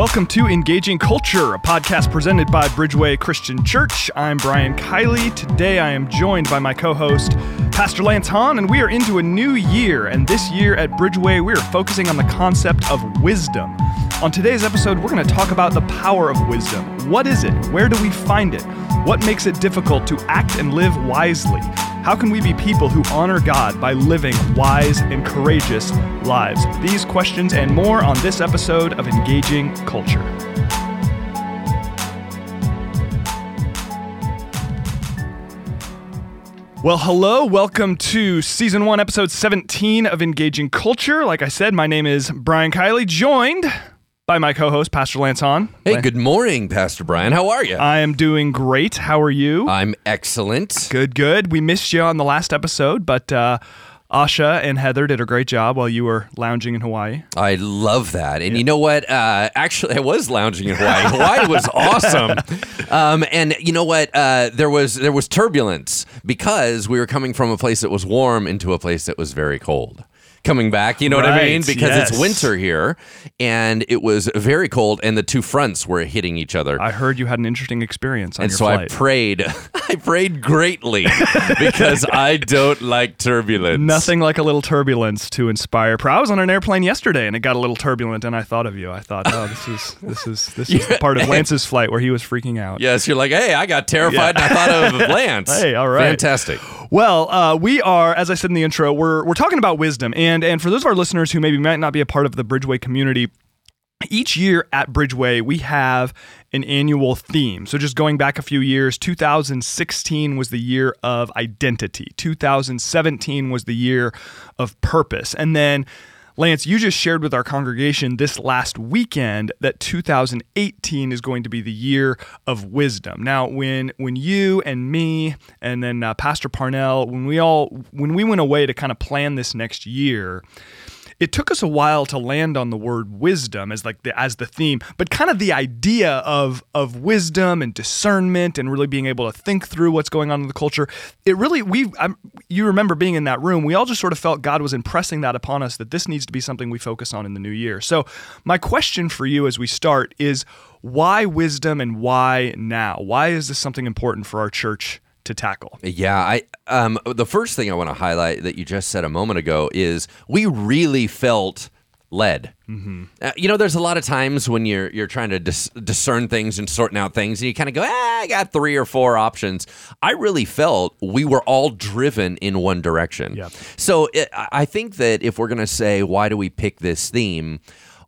Welcome to Engaging Culture, a podcast presented by Bridgeway Christian Church. I'm Brian Kiley. Today I am joined by my co host, Pastor Lance Hahn, and we are into a new year. And this year at Bridgeway, we are focusing on the concept of wisdom. On today's episode, we're going to talk about the power of wisdom. What is it? Where do we find it? What makes it difficult to act and live wisely? How can we be people who honor God by living wise and courageous lives? These questions and more on this episode of Engaging Culture. Well, hello. Welcome to season one, episode 17 of Engaging Culture. Like I said, my name is Brian Kiley, joined by my co host, Pastor Lance Hahn. Hey, good morning, Pastor Brian. How are you? I am doing great. How are you? I'm excellent. Good, good. We missed you on the last episode, but uh, Asha and Heather did a great job while you were lounging in Hawaii. I love that. And you know what? Uh, actually, I was lounging in Hawaii. Hawaii was awesome. Um, and you know what? Uh, there was there was turbulence because we were coming from a place that was warm into a place that was very cold coming back. You know what I mean? Because yes. it's winter here, and it was very cold, and the two fronts were hitting each other. I heard you had an interesting experience on and so flight. I prayed. I prayed greatly because I don't like turbulence. Nothing like a little turbulence to inspire. I was on an airplane yesterday and it got a little turbulent, and I thought of you. I thought, oh, this is this is this is part of Lance's flight where he was freaking out. Yes, you're like, hey, I got terrified and I thought of Lance. Hey, all right. Fantastic. Well, uh, we are, as I said in the intro, we're we're talking about wisdom, and and for those of our listeners who maybe might not be a part of the Bridgeway community. Each year at Bridgeway, we have an annual theme. So, just going back a few years, 2016 was the year of identity, 2017 was the year of purpose. And then, Lance, you just shared with our congregation this last weekend that 2018 is going to be the year of wisdom. Now, when when you and me and then uh, Pastor Parnell, when we all when we went away to kind of plan this next year, it took us a while to land on the word wisdom as like the as the theme, but kind of the idea of of wisdom and discernment and really being able to think through what's going on in the culture. It really we you remember being in that room. We all just sort of felt God was impressing that upon us that this needs to be something we focus on in the new year. So my question for you as we start is why wisdom and why now? Why is this something important for our church? To tackle. Yeah, I um the first thing I want to highlight that you just said a moment ago is we really felt led. Mm-hmm. Uh, you know, there's a lot of times when you're you're trying to dis- discern things and sorting out things, and you kind of go, ah, I got three or four options. I really felt we were all driven in one direction. Yep. So it, I I think that if we're gonna say why do we pick this theme,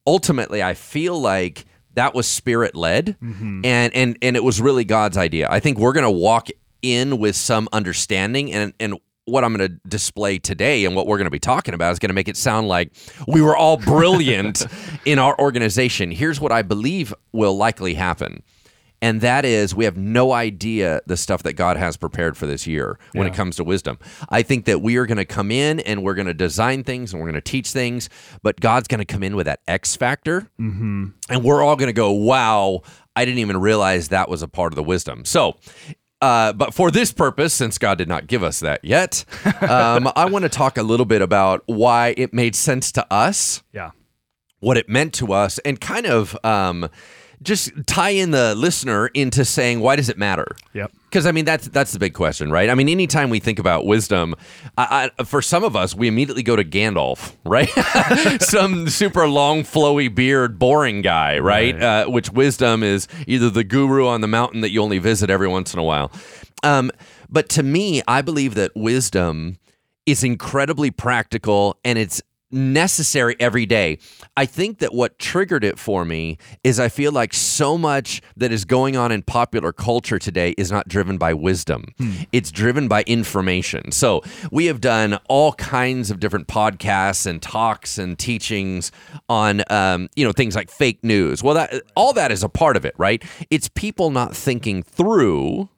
ultimately, I feel like that was spirit led, and and and it was really God's idea. I think we're gonna walk in with some understanding and and what I'm going to display today and what we're going to be talking about is going to make it sound like we were all brilliant in our organization. Here's what I believe will likely happen. And that is, we have no idea the stuff that God has prepared for this year when it comes to wisdom. I think that we are going to come in and we're going to design things and we're going to teach things, but God's going to come in with that X factor. Mm-hmm. And we're all going to go, wow, I didn't even realize that was a part of the wisdom. So, uh, but for this purpose, since God did not give us that yet, um, I want to talk a little bit about why it made sense to us, Yeah. what it meant to us, and kind of um, just tie in the listener into saying why does it matter? Yep. Because I mean that's that's the big question, right? I mean, anytime we think about wisdom, I, I, for some of us, we immediately go to Gandalf, right? some super long, flowy beard, boring guy, right? Right. Uh, which wisdom is either the guru on the mountain that you only visit every once in a while. Um, but to me, I believe that wisdom is incredibly practical and it's necessary every day. I think that what triggered it for me is I feel like so much that is going on in popular culture today is not driven by wisdom. It's driven by information. So, we have done all kinds of different podcasts and talks and teachings on um, you know things like fake news. Well, that all that is a part of it, right? It's people not thinking through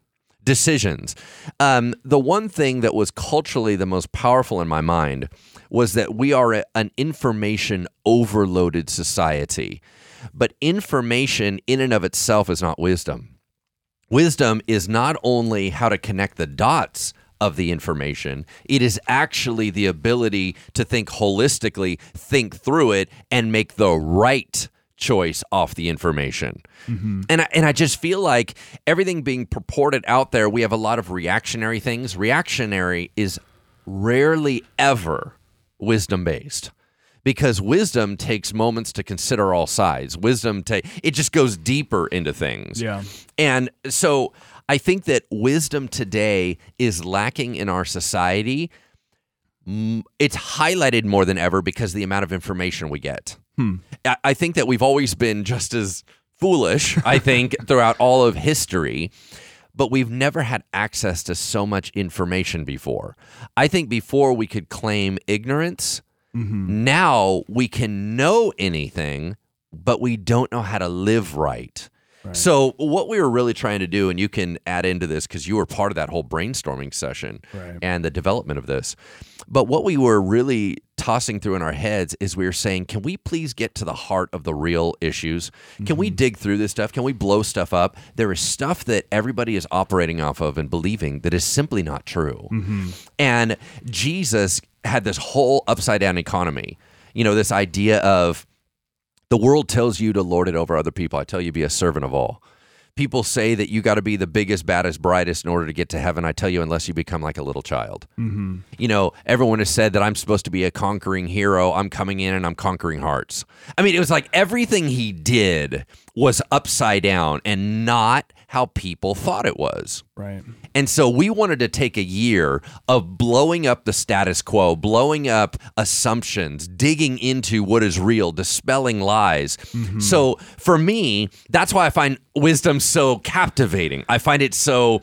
decisions. Um, the one thing that was culturally the most powerful in my mind was that we are a, an information overloaded society. But information in and of itself is not wisdom. Wisdom is not only how to connect the dots of the information, it is actually the ability to think holistically, think through it, and make the right choice off the information. Mm-hmm. And I, and I just feel like everything being purported out there, we have a lot of reactionary things. Reactionary is rarely ever wisdom based because wisdom takes moments to consider all sides. Wisdom take it just goes deeper into things. Yeah. And so I think that wisdom today is lacking in our society. It's highlighted more than ever because of the amount of information we get. Hmm. I- I think that we've always been just as foolish, I think, throughout all of history, but we've never had access to so much information before. I think before we could claim ignorance, mm-hmm. now we can know anything, but we don't know how to live right. So, what we were really trying to do, and you can add into this because you were part of that whole brainstorming session Right. and the development of this. But what we were really tossing through in our heads is we were saying, can we please get to the heart of the real issues? Can we mm-hmm. dig through this stuff? Can we blow stuff up? There is stuff that everybody is operating off of and believing that is simply not true. Mm-hmm. And Jesus had this whole upside down economy. You know, this idea of the world tells you to lord it over other people. I tell you, be a servant of all. People say that you got to be the biggest, baddest, brightest in order to get to heaven. I tell you, unless you become like a little child. Mm-hmm. You know, everyone has said that I'm supposed to be a conquering hero. I'm coming in and I'm conquering hearts. I mean, it was like everything he did was upside down and not how people thought it was. Right. And so we wanted to take a year of blowing up the status quo, blowing up assumptions, digging into what is real, dispelling lies. So for me, that's why I find wisdom so captivating. I find it so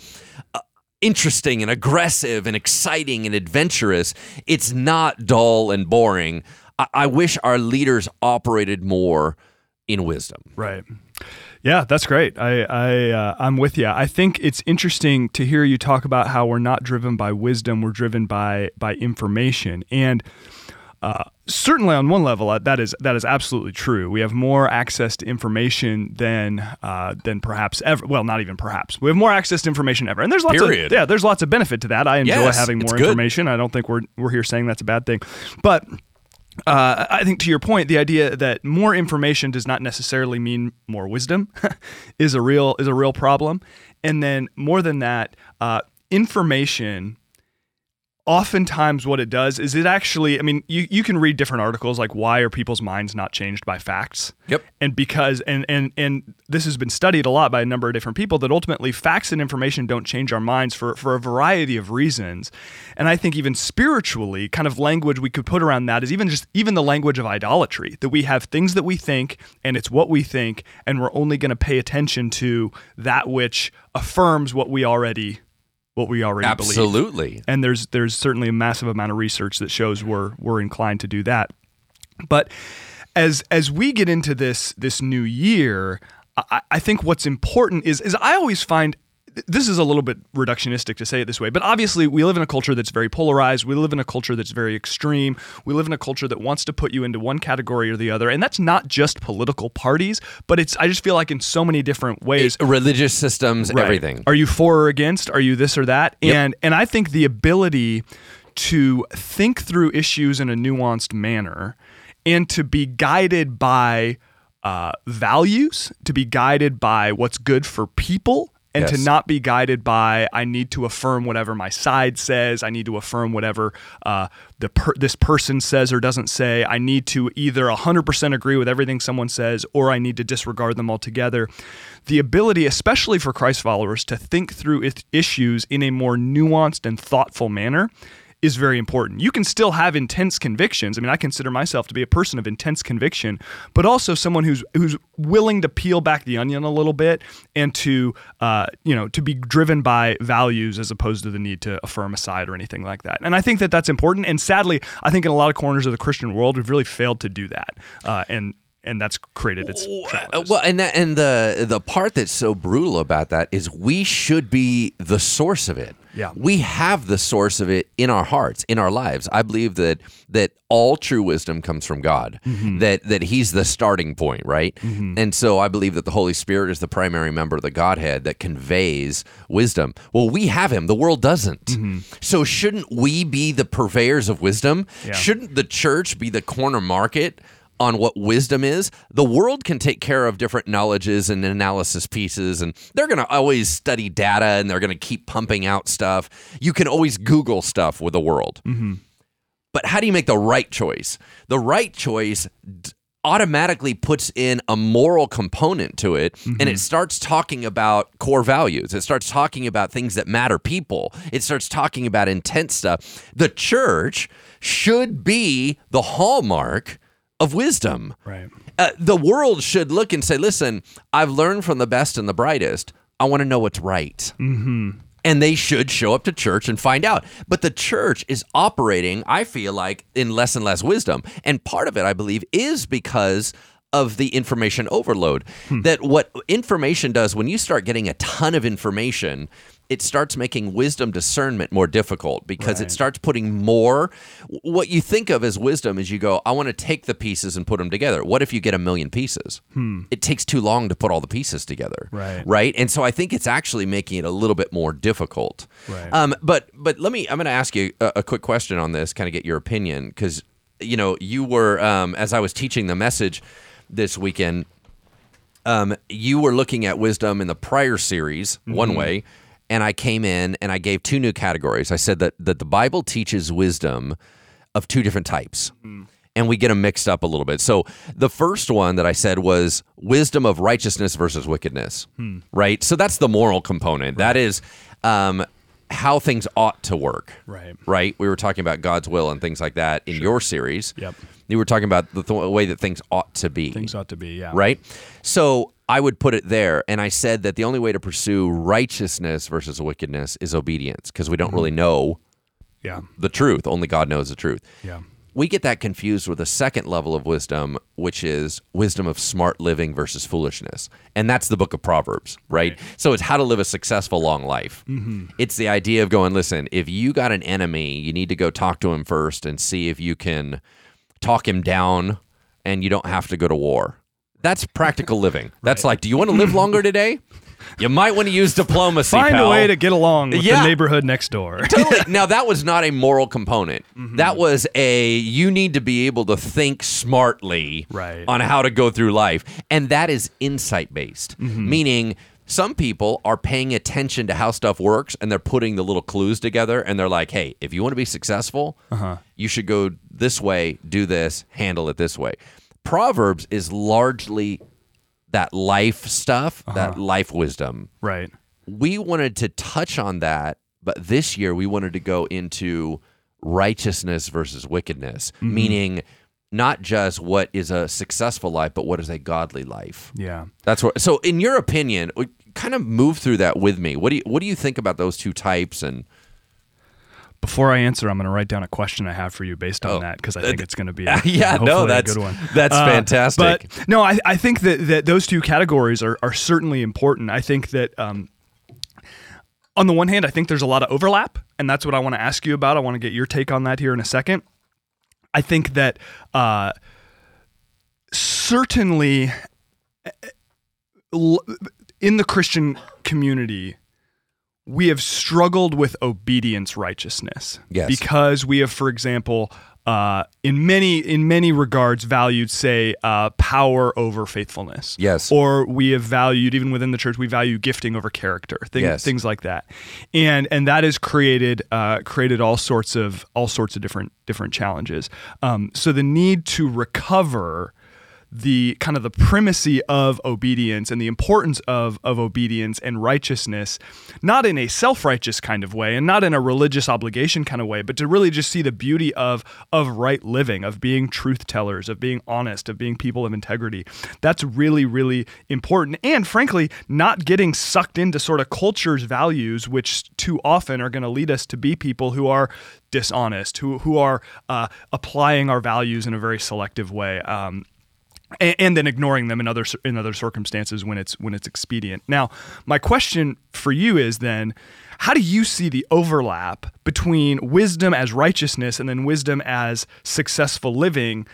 uh, interesting and aggressive and exciting and adventurous. It's not dull and boring. I, I wish our leaders operated more in wisdom. Right. Yeah, that's great. I, I uh, I'm with you. I think it's interesting to hear you talk about how we're not driven by wisdom; we're driven by by information. And uh, certainly, on one level, uh, that is that is absolutely true. We have more access to information than uh, than perhaps ever. Well, not even perhaps. We have more access to information ever, and there's lots Period. of yeah, there's lots of benefit to that. I enjoy Yes, having more good. information. I don't think we're we're here saying that's a bad thing, but uh, I think to your point, the idea that more information does not necessarily mean more wisdom is a real is a real problem. And then more than that, uh, information oftentimes what it does is it actually i mean you, you can read different articles like why are people's minds not changed by facts Yep. and because and and and this has been studied a lot by a number of different people that ultimately facts and information don't change our minds for for a variety of reasons and i think even spiritually kind of language we could put around that is even just even the language of idolatry that we have things that we think and it's what we think and we're only going to pay attention to that which affirms what we already what we already believe Absolutely. and there's there's certainly a massive amount of research that shows we're we're inclined to do that. But as as we get into this this new year, I, I think what's important is is I always find this is a little bit reductionistic to say it this way, but obviously we live in a culture that's very polarized. We live in a culture that's very extreme. We live in a culture that wants to put you into one category or the other, and that's not just political parties, but it's I just feel like in so many different ways. Religious systems, Right. everything. Are you for or against? Are you this or that? Yep. And and I think the ability to think through issues in a nuanced manner and to be guided by uh, values, to be guided by what's good for people. And to not be guided by I need to affirm whatever my side says. I need to affirm whatever uh, the per- this person says or doesn't say. I need to either 100% agree with everything someone says or I need to disregard them altogether. The ability, especially for Christ followers, to think through issues in a more nuanced and thoughtful manner is very important. You can still have intense convictions. I mean, I consider myself to be a person of intense conviction, but also someone who's who's willing to peel back the onion a little bit and to uh, you know to be driven by values as opposed to the need to affirm a side or anything like that. And I think that that's important. And sadly, I think in a lot of corners of the Christian world, we've really failed to do that. Uh, and and that's created its Uh, challenges. Well, and that, and the the part that's so brutal about that is we should be the source of it. Yeah. we have the source of it in our hearts, in our lives. I believe that that all true wisdom comes from God. Mm-hmm. That that He's the starting point, right? And so I believe that the Holy Spirit is the primary member of the Godhead that conveys wisdom. Well, we have Him; the world doesn't. So shouldn't we be the purveyors of wisdom? Yeah. Shouldn't the church be the corner market? On what wisdom is, the world can take care of different knowledges and analysis pieces, and they're going to always study data and they're going to keep pumping out stuff. You can always Google stuff with the world. Mm-hmm. But how do you make the right choice? The right choice d- automatically puts in a moral component to it and it mm-hmm. starts talking about core values. It starts talking about things that matter people. It starts talking about intense stuff. The church should be the hallmark of wisdom. Right. Uh, the world should look and say, listen, I've learned from the best and the brightest. I want to know what's right. Mm-hmm. And they should show up to church and find out. But the church is operating, I feel like, in less and less wisdom. And part of it, I believe, is because of the information overload. That what information does when you start getting a ton of information, it starts making wisdom discernment more difficult because it starts putting more. What you think of as wisdom is you go, I want to take the pieces and put them together. What if you get a million pieces? It takes too long to put all the pieces together. Right. Right. And so I think it's actually making it a little bit more difficult. Right. Um, but but let me. I'm going to ask you a, a quick question on this, kind of get your opinion, because you know you were um, as I was teaching the message this weekend. Um, you were looking at wisdom in the prior series one way, and I came in and I gave two new categories. I said that that the Bible teaches wisdom of two different types. And we get them mixed up a little bit. So the first one that I said was wisdom of righteousness versus wickedness, right? So that's the moral component. That is um, how things ought to work, Right. right? We were talking about God's will and things like that in your series. Yep. You were talking about the th- way that things ought to be Things ought to be, yeah. right? So I would put it there, and I said that the only way to pursue righteousness versus wickedness is obedience because we don't mm-hmm. really know Yeah. the truth. Only God knows the truth. Yeah. We get that confused with a second level of wisdom, which is wisdom of smart living versus foolishness. And that's the book of Proverbs, right? So it's how to live a successful, long life. Mm-hmm. It's the idea of going, listen, if you got an enemy, you need to go talk to him first and see if you can talk him down and you don't have to go to war. That's practical living. That's like, do you want to live longer today? You might want to use diplomacy. Find pal. a way to get along with Yeah. the neighborhood next door. totally. Now that was not a moral component. Mm-hmm. That was a you need to be able to think smartly Right. on how to go through life, and that is insight based, Mm-hmm. meaning. Some people are paying attention to how stuff works and they're putting the little clues together and they're like, hey, if you want to be successful, Uh-huh. you should go this way, do this, handle it this way. Proverbs is largely that life stuff, Uh-huh. that life wisdom right. we wanted to touch on that, but this year we wanted to go into righteousness versus wickedness, Mm-hmm. meaning not just what is a successful life, but what is a godly life. Yeah. That's what. So, in your opinion, kind of move through that with me. What do you What do you think about those two types? And Before I answer, I'm going to write down a question I have for you based on Oh. that because I think it's going to be a, Yeah, no, hopefully a that's- good one. that's fantastic. But no, I, I think that, that those two categories are, are certainly important. I think that um, on the one hand, I think there's a lot of overlap, and that's what I want to ask you about. I want to get your take on that here in a second. I think that uh, certainly in the Christian community, we have struggled with obedience righteousness Yes. because we have, for example, uh, in many in many regards, valued say uh, power over faithfulness. Yes. or we have valued even within the church, we value gifting over character, things Yes. things like that, and and that has created uh, created all sorts of all sorts of different different challenges. Um, so the need to recover the kind of the primacy of obedience and the importance of of obedience and righteousness not in a self-righteous kind of way and not in a religious obligation kind of way but to really just see the beauty of of right living of being truth tellers of being honest of being people of integrity. That's really really important. And frankly not getting sucked into sort of culture's values which too often are going to lead us to be people who are dishonest who who are uh, applying our values in a very selective way. Um, and, and then ignoring them in other in other circumstances when it's when it's expedient. Now, my question for you is then, how do you see the overlap between wisdom as righteousness and then wisdom as successful living?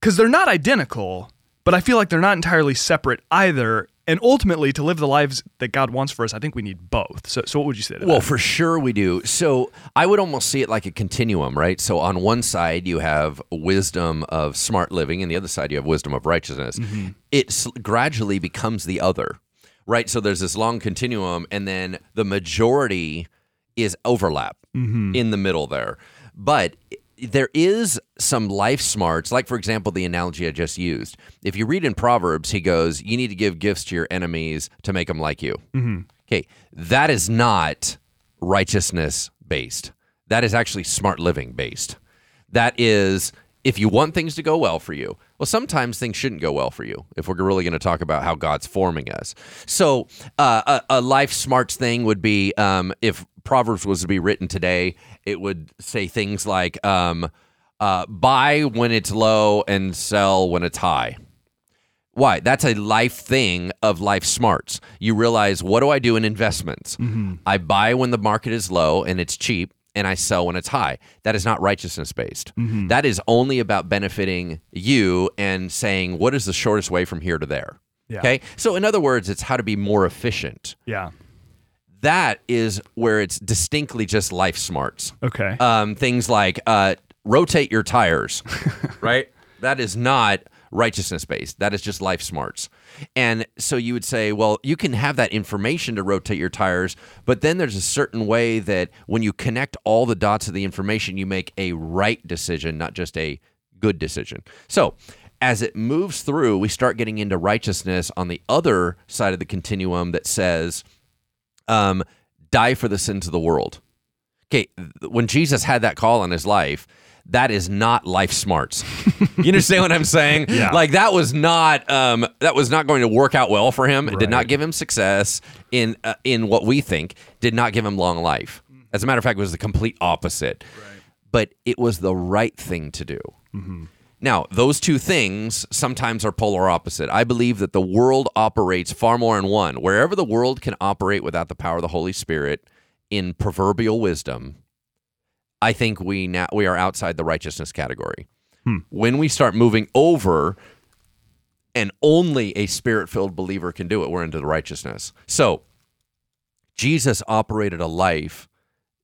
Because they're not identical, but I feel like they're not entirely separate either. And ultimately to live the lives that God wants for us, I think we need both. So, so what would you say to Well, that? for sure we do. So I would almost see it like a continuum, right? So on one side you have wisdom of smart living, and the other side you have wisdom of righteousness. Mm-hmm. It gradually becomes the other, right? So there's this long continuum, and then the majority is overlap mm-hmm. in the middle there. But there is some life smarts, like for example, the analogy I just used. If you read in Proverbs, he goes, "You need to give gifts to your enemies to make them like you." Mm-hmm. Okay, that is not righteousness based. That is actually smart living based. That is if you want things to go well for you. Well, sometimes things shouldn't go well for you if we're really going to talk about how God's forming us. So, uh, a, a life smarts thing would be um, if Proverbs was to be written today, it would say things like um, uh, buy when it's low and sell when it's high. Why? That's a life thing of life smarts. You realize, what do I do in investments? I buy when the market is low and it's cheap, and I sell when it's high. That is not righteousness based. That is only about benefiting you and saying, what is the shortest way from here to there? Yeah. Okay. So, in other words, it's how to be more efficient. yeah. That is where it's distinctly just life smarts Okay. um, things like uh, rotate your tires, right? That is not righteousness based. That is just life smarts. And so you would say, well, you can have that information to rotate your tires, but then there's a certain way that when you connect all the dots of the information, you make a right decision, not just a good decision. So as it moves through, we start getting into righteousness on the other side of the continuum that says, um, die for the sins of the world okay, when Jesus had that call on his life, that is not life smarts. you understand what I'm saying? Yeah. Like that was not um, that was not going to work out well for him. It did not give him success in uh, in what we think. Did not give him long life. As a matter of fact, it was the complete opposite. Right. But it was the right thing to do. Now, those two things sometimes are polar opposite. I believe that the world operates far more in one. Wherever the world can operate without the power of the Holy Spirit in proverbial wisdom, I think we now we are outside the righteousness category. When we start moving over and only a spirit-filled believer can do it, we're into the righteousness. So, Jesus operated a life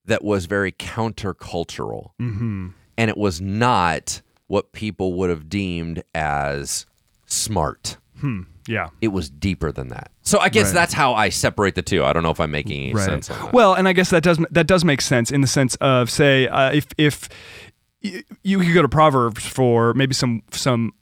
that was very countercultural mm-hmm. and it was not what people would have deemed as smart. Hmm. Yeah. It was deeper than that. So I guess Right. that's how I separate the two. I don't know if I'm making any Right. sense. Well, and I guess that does that does make sense in the sense of say uh, if if y- you could go to Proverbs for maybe some some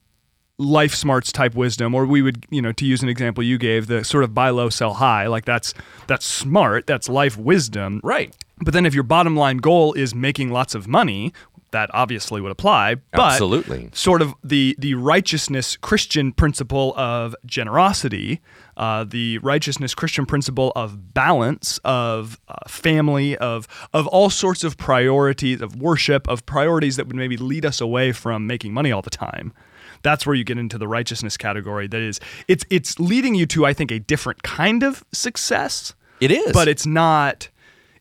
life smarts type wisdom or we would you know to use an example you gave the sort of buy low sell high like that's that's smart that's life wisdom right. but then if your bottom line goal is making lots of money that obviously would apply but Absolutely. sort of the the righteousness Christian principle of generosity, uh, the righteousness Christian principle of balance, of uh, family, of of all sorts of priorities, of worship, of priorities that would maybe lead us away from making money all the time. That's where you get into the righteousness category. That is, it's it's leading you to I think a different kind of success It is. but it's not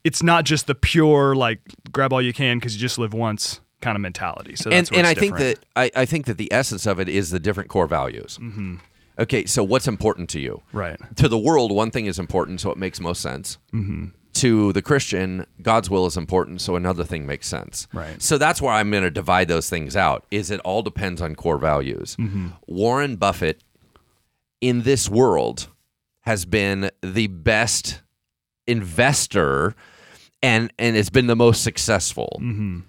it's not just the pure like grab all you can because you just live once kind of mentality. So that's and and I it's think that I, I think that the essence of it is the different core values. Mm-hmm. Okay, so what's important to you? right, To the world, one thing is important, so it makes most sense. Mm-hmm. To the Christian, God's will is important, so another thing makes sense. Right. So that's where I'm going to divide those things out. Is it all depends on core values? Mm-hmm. Warren Buffett in this world has been the best investor and and has been the most successful. Mm-hmm.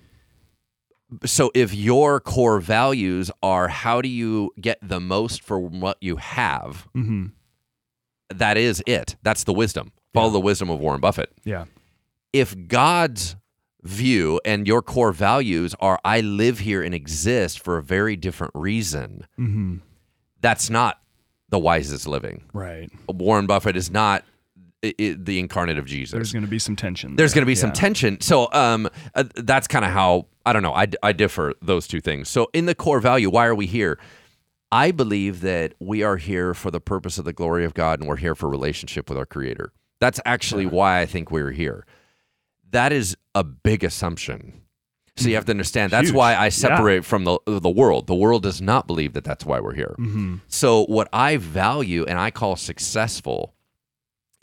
So if your core values are how do you get the most for what you have, Mm-hmm. that is it. That's the wisdom. Follow the wisdom of Warren Buffett. yeah, If God's view and your core values are I live here and exist for a very different reason, mm-hmm. that's not the wisest living. right. Warren Buffett is not i- i- the incarnate of Jesus. There's going to be some tension. There's there. going to be some tension. So um, uh, that's kind of how I don't know. I, I differ those two things. So in the core value, why are we here? I believe that we are here for the purpose of the glory of God, and we're here for relationship with our Creator. That's actually why I think we're here. That is a big assumption. So you have to understand that's Huge. why I Yeah. separate from the the world. The world does not believe that that's why we're here. Mm-hmm. So what I value and I call successful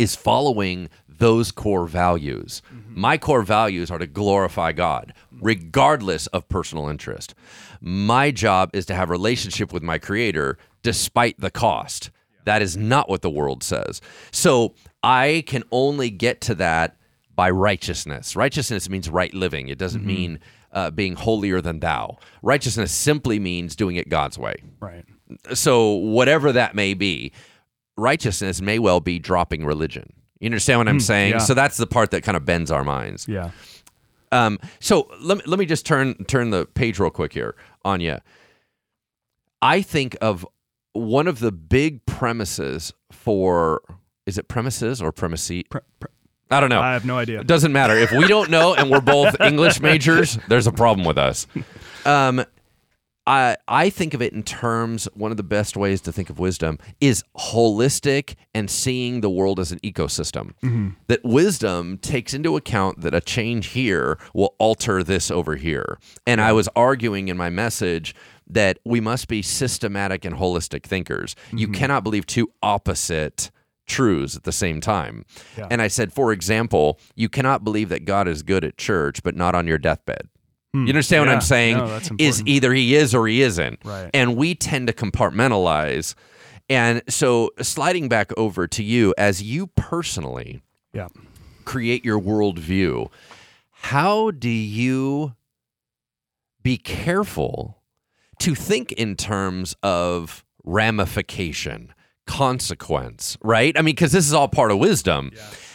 is following those core values. Mm-hmm. My core values are to glorify God regardless of personal interest. My job is to have relationship with my creator despite the cost. That is not what the world says. So I can only get to that by righteousness. Righteousness means right living. It doesn't mean uh, being holier than thou. Righteousness simply means doing it God's way Right. so whatever that may be, righteousness may well be dropping religion. You understand what I'm saying? yeah. So that's the part that kind of bends our minds. Yeah. Um, so let me, let me just turn turn the page real quick here, Anya. I think of one of the big premises for is it premises or primacy? Pre- pre- I don't know. I have no idea. It doesn't matter. If we don't know and we're both English majors, there's a problem with us. Um, I I think of it in terms one of the best ways to think of wisdom is holistic and seeing the world as an ecosystem. Mm-hmm. That wisdom takes into account that a change here will alter this over here. And I was arguing in my message that we must be systematic and holistic thinkers. You mm-hmm. cannot believe two opposite truths at the same time. Yeah. And I said, for example, you cannot believe that God is good at church, but not on your deathbed. You understand what Hmm. I'm saying? No, is either he is or he isn't. Right. And we tend to compartmentalize. And so sliding back over to you as you personally Yeah. create your worldview, how do you be careful to think in terms of ramification, consequence, right? I mean, because this is all part of wisdom.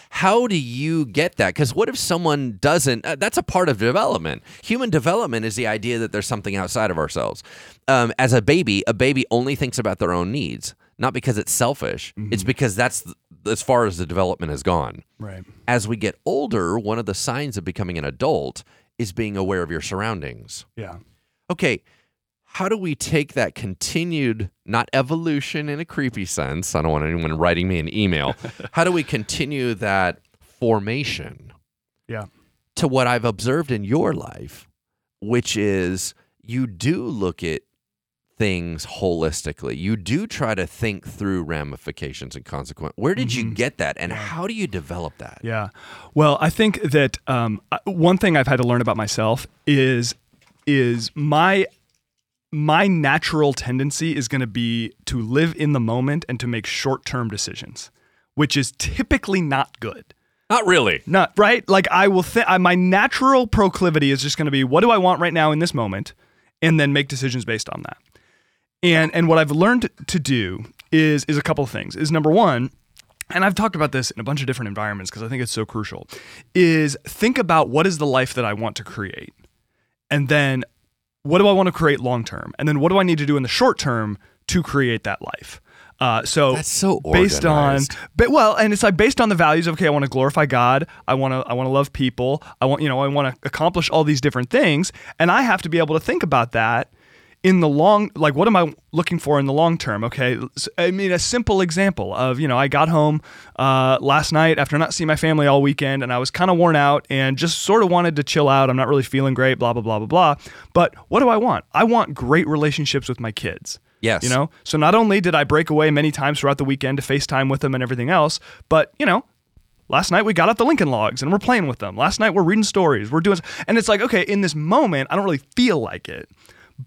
How do you get that? Because what if someone doesn't? Uh, that's a part of development. Human development is the idea that there's something outside of ourselves. Um, as a baby, a baby only thinks about their own needs, not because it's selfish. It's because that's th- as far as the development has gone Right. as we get older, one of the signs of becoming an adult is being aware of your surroundings. Yeah. Okay, how do we take that continued, not evolution in a creepy sense? I don't want anyone writing me an email. how do we continue that formation Yeah. to what I've observed in your life, which is you do look at things holistically. You do try to think through ramifications and consequence. Where did you get that and how do you develop that? Yeah. Well, I think that um, uh, one thing I've had to learn about myself is is my my natural tendency is going to be to live in the moment and to make short-term decisions, which is typically not good. Not really. Not right. Like I will think my natural proclivity is just going to be what do I want right now in this moment, and then make decisions based on that. And and what I've learned to do is is a couple of things. Is number one, and I've talked about this in a bunch of different environments because I think it's so crucial. Is think about what is the life that I want to create, and then what do I want to create long term, and then what do I need to do in the short term to create that life. Uh, so That's so based on but well, and it's like based on the values of okay, I want to glorify God, I want to I want to love people, I want you know I want to accomplish all these different things, and I have to be able to think about that in the long like what am I looking for in the long term? Okay, i mean a simple example of you know I got home uh, last night after not seeing my family all weekend, and I was kind of worn out and just sort of wanted to chill out. I'm not really feeling great, blah blah blah blah blah. But what do I want? I want great relationships with my kids. Yes. You know, so not only did I break away many times throughout the weekend to FaceTime with them and everything else, but you know, last night we got out the Lincoln Logs and we're playing with them. Last night we're reading stories. We're doing, and it's like, okay, in this moment, I don't really feel like it,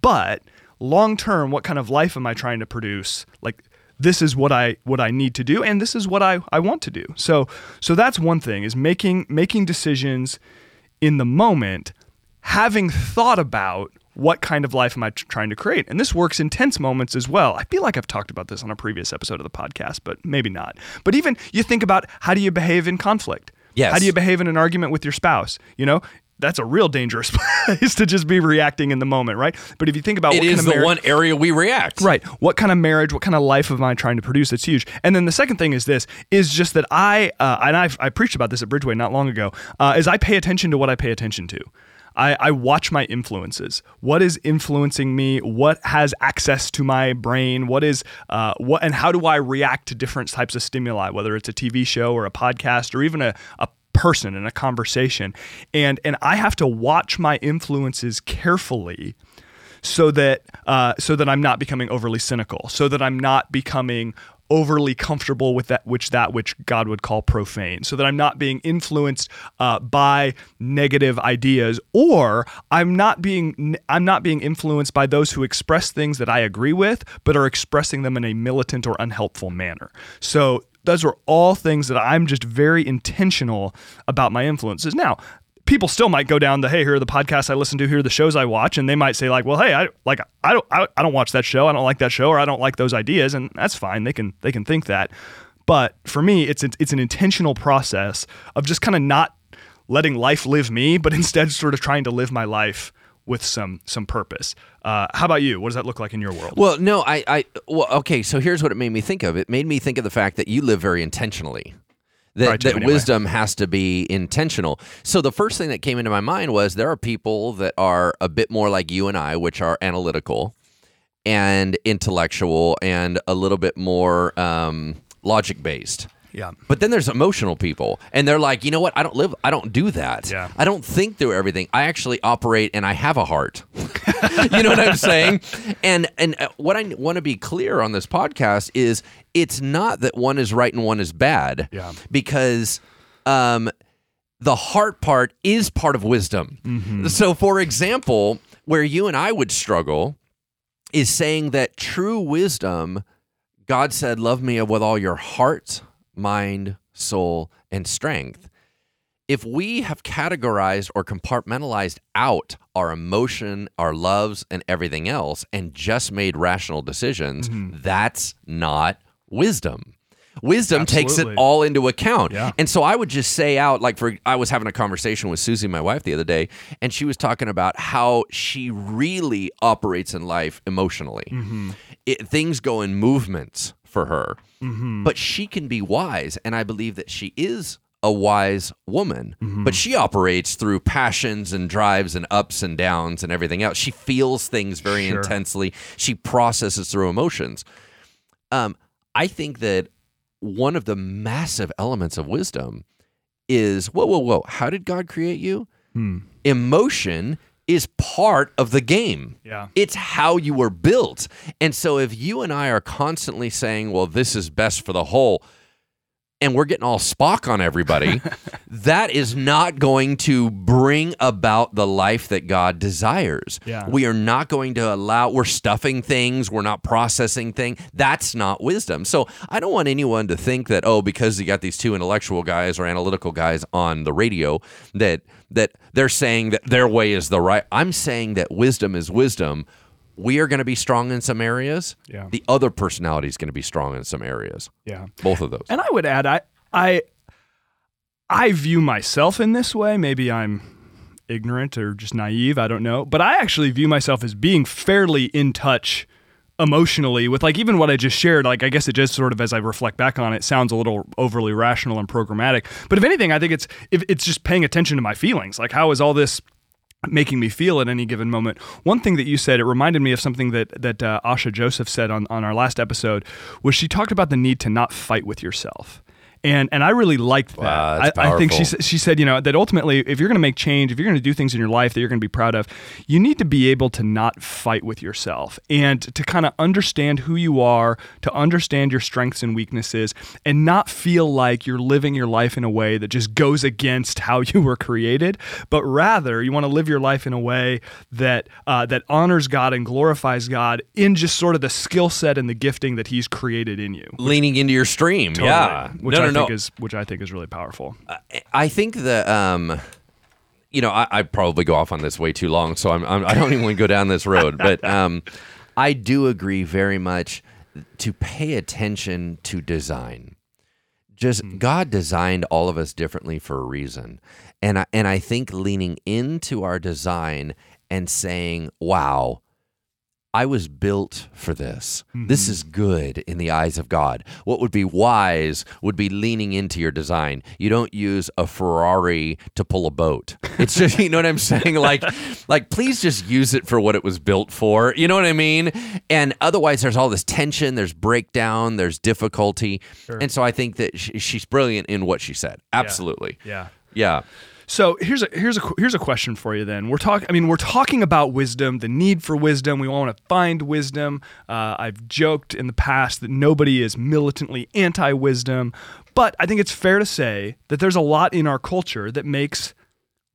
but long term, what kind of life am I trying to produce? Like, this is what I what I need to do, and this is what I, I want to do. So so that's one thing is making making decisions in the moment, having thought about what kind of life am I trying to create? And this works in tense moments as well. I feel like I've talked about this on a previous episode of the podcast, but maybe not. But even you think about how do you behave in conflict? Yes. How do you behave in an argument with your spouse? You know, that's a real dangerous place to just be reacting in the moment, right? But if you think about It what is kind of the marriage- one area we react. Right. What kind of marriage, what kind of life am I trying to produce? It's huge. And then the second thing is this: is just that I uh, and I've, I preached about this at Bridgeway not long ago. Uh, is I pay attention to what I pay attention to. I, I watch my influences. What is influencing me? What has access to my brain? What is uh, what and how do I react to different types of stimuli? Whether it's a TV show or a podcast or even a, a person in a conversation, and and I have to watch my influences carefully so that uh, so that I'm not becoming overly cynical, so that I'm not becoming overly comfortable with that which that which God would call profane, so that I'm not being influenced uh, by negative ideas, or I'm not being I'm not being influenced by those who express things that I agree with, but are expressing them in a militant or unhelpful manner. So those are all things that I'm just very intentional about my influences. Now, people still might go down the hey here are the podcasts I listen to here are the shows I watch and they might say like well hey I like I don't I, I don't watch that show I don't like that show or I don't like those ideas and that's fine they can they can think that but for me it's it's an intentional process of just kind of not letting life live me but instead sort of trying to live my life with some some purpose. Uh, how about you? What does that look like in your world? Well, no, I, I, well, okay. So here's what it made me think of. It made me think of the fact that you live very intentionally that, Right, that anyway. wisdom has to be intentional. So the first thing that came into my mind was there are people that are a bit more like you and I, which are analytical and intellectual and a little bit more um, logic based. Yeah. But then there's emotional people, and they're like, you know what? I don't live. I don't do that. Yeah. I don't think through everything. I actually operate, and I have a heart. you know what I'm saying? And and uh, what I want to be clear on this podcast is it's not that one is right and one is bad. Yeah. Because um, the heart part is part of wisdom. So, for example, where you and I would struggle is saying that true wisdom, God said, Love me with all your heart, mind, soul, and strength. If we have categorized or compartmentalized out our emotion, our loves, and everything else, and just made rational decisions, mm-hmm. that's not wisdom. Wisdom takes it all into account. Yeah. And so I would just say out, like, for I was having a conversation with Susie, my wife, the other day, and she was talking about how she really operates in life emotionally. Mm-hmm. It, things go in movements for her, mm-hmm. but she can be wise. And I believe that she is a wise woman, mm-hmm. but she operates through passions and drives and ups and downs and everything else. She feels things very Sure. intensely, she processes through emotions. Um, I think that one of the massive elements of wisdom is whoa, whoa, whoa. How did God create you? Hmm. Emotion is part of the game. Yeah. It's how you were built. And so if you and I are constantly saying, well, this is best for the whole, and we're getting all Spock on everybody, that is not going to bring about the life that God desires. Yeah. We are not going to allow, we're stuffing things, we're not processing things. That's not wisdom. So I don't want anyone to think that, oh, because you got these two intellectual guys or analytical guys on the radio, that that they're saying that their way is the right. I'm saying that wisdom is wisdom. We are going to be strong in some areas. Yeah. The other personality is going to be strong in some areas. Yeah. Both of those. And I would add, I, I, I view myself in this way. Maybe I'm ignorant or just naive. I don't know. But I actually view myself as being fairly in touch emotionally with like even what I just shared. Like I guess it just sort of as I reflect back on it sounds a little overly rational and programmatic. But if anything, I think it's if it's just paying attention to my feelings. Like how is all this making me feel at any given moment. One thing that you said, it reminded me of something that that uh, Asha Joseph said on, on our last episode, was she talked about the need to not fight with yourself. And, and I really liked that. Wow, that's I, I think she, she said, you know, that ultimately, if you're going to make change, if you're going to do things in your life that you're going to be proud of, you need to be able to not fight with yourself and to kind of understand who you are, to understand your strengths and weaknesses, and not feel like you're living your life in a way that just goes against how you were created, but rather you want to live your life in a way that uh, that honors God and glorifies God in just sort of the skill set and the gifting that He's created in you. Leaning into your stream. Yeah. Which no, I no, no. think is which I think is really powerful. I think that um, you know, I, I probably go off on this way too long, so I'm, I'm I don't even want to go down this road. But um, I do agree very much to pay attention to design. Just God designed all of us differently for a reason, and I, and I think leaning into our design and saying, "Wow." I was built for this. This mm-hmm. is good in the eyes of God. What would be wise would be leaning into your design. You don't use a Ferrari to pull a boat. It's just, you know what I'm saying? Like, like please just use it for what it was built for. You know what I mean? And otherwise, there's all this tension, there's breakdown, there's difficulty. And so I think that sh- she's brilliant in what she said. Absolutely. Yeah. Yeah. So here's a here's a here's a question for you. Then we're talking. I mean, we're talking about wisdom, the need for wisdom. We want to find wisdom. Uh, I've joked in the past that nobody is militantly anti-wisdom, but I think it's fair to say that there's a lot in our culture that makes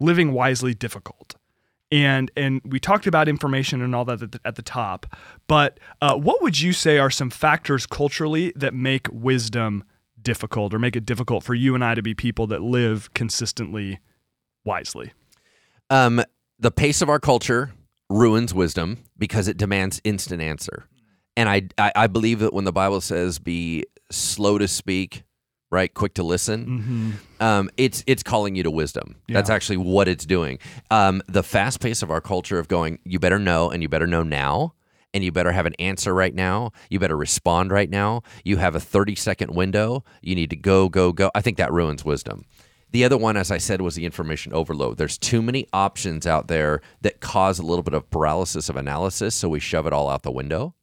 living wisely difficult. And and we talked about information and all that at the, at the top. But uh, what would you say are some factors culturally that make wisdom difficult, or make it difficult for you and I to be people that live consistently? Wisely? Um, the pace of our culture ruins wisdom because it demands instant answer. And I, I, I believe that when the Bible says be slow to speak, right, quick to listen, Mm-hmm. um, it's it's calling you to wisdom. That's actually what it's doing. Um, the fast pace of our culture of going, you better know, and you better know now, and you better have an answer right now. You better respond right now. You have a thirty second window. You need to go, go, go. I think that ruins wisdom. The other one, as I said, was the information overload. There's too many options out there that cause a little bit of paralysis of analysis, so we shove it all out the window.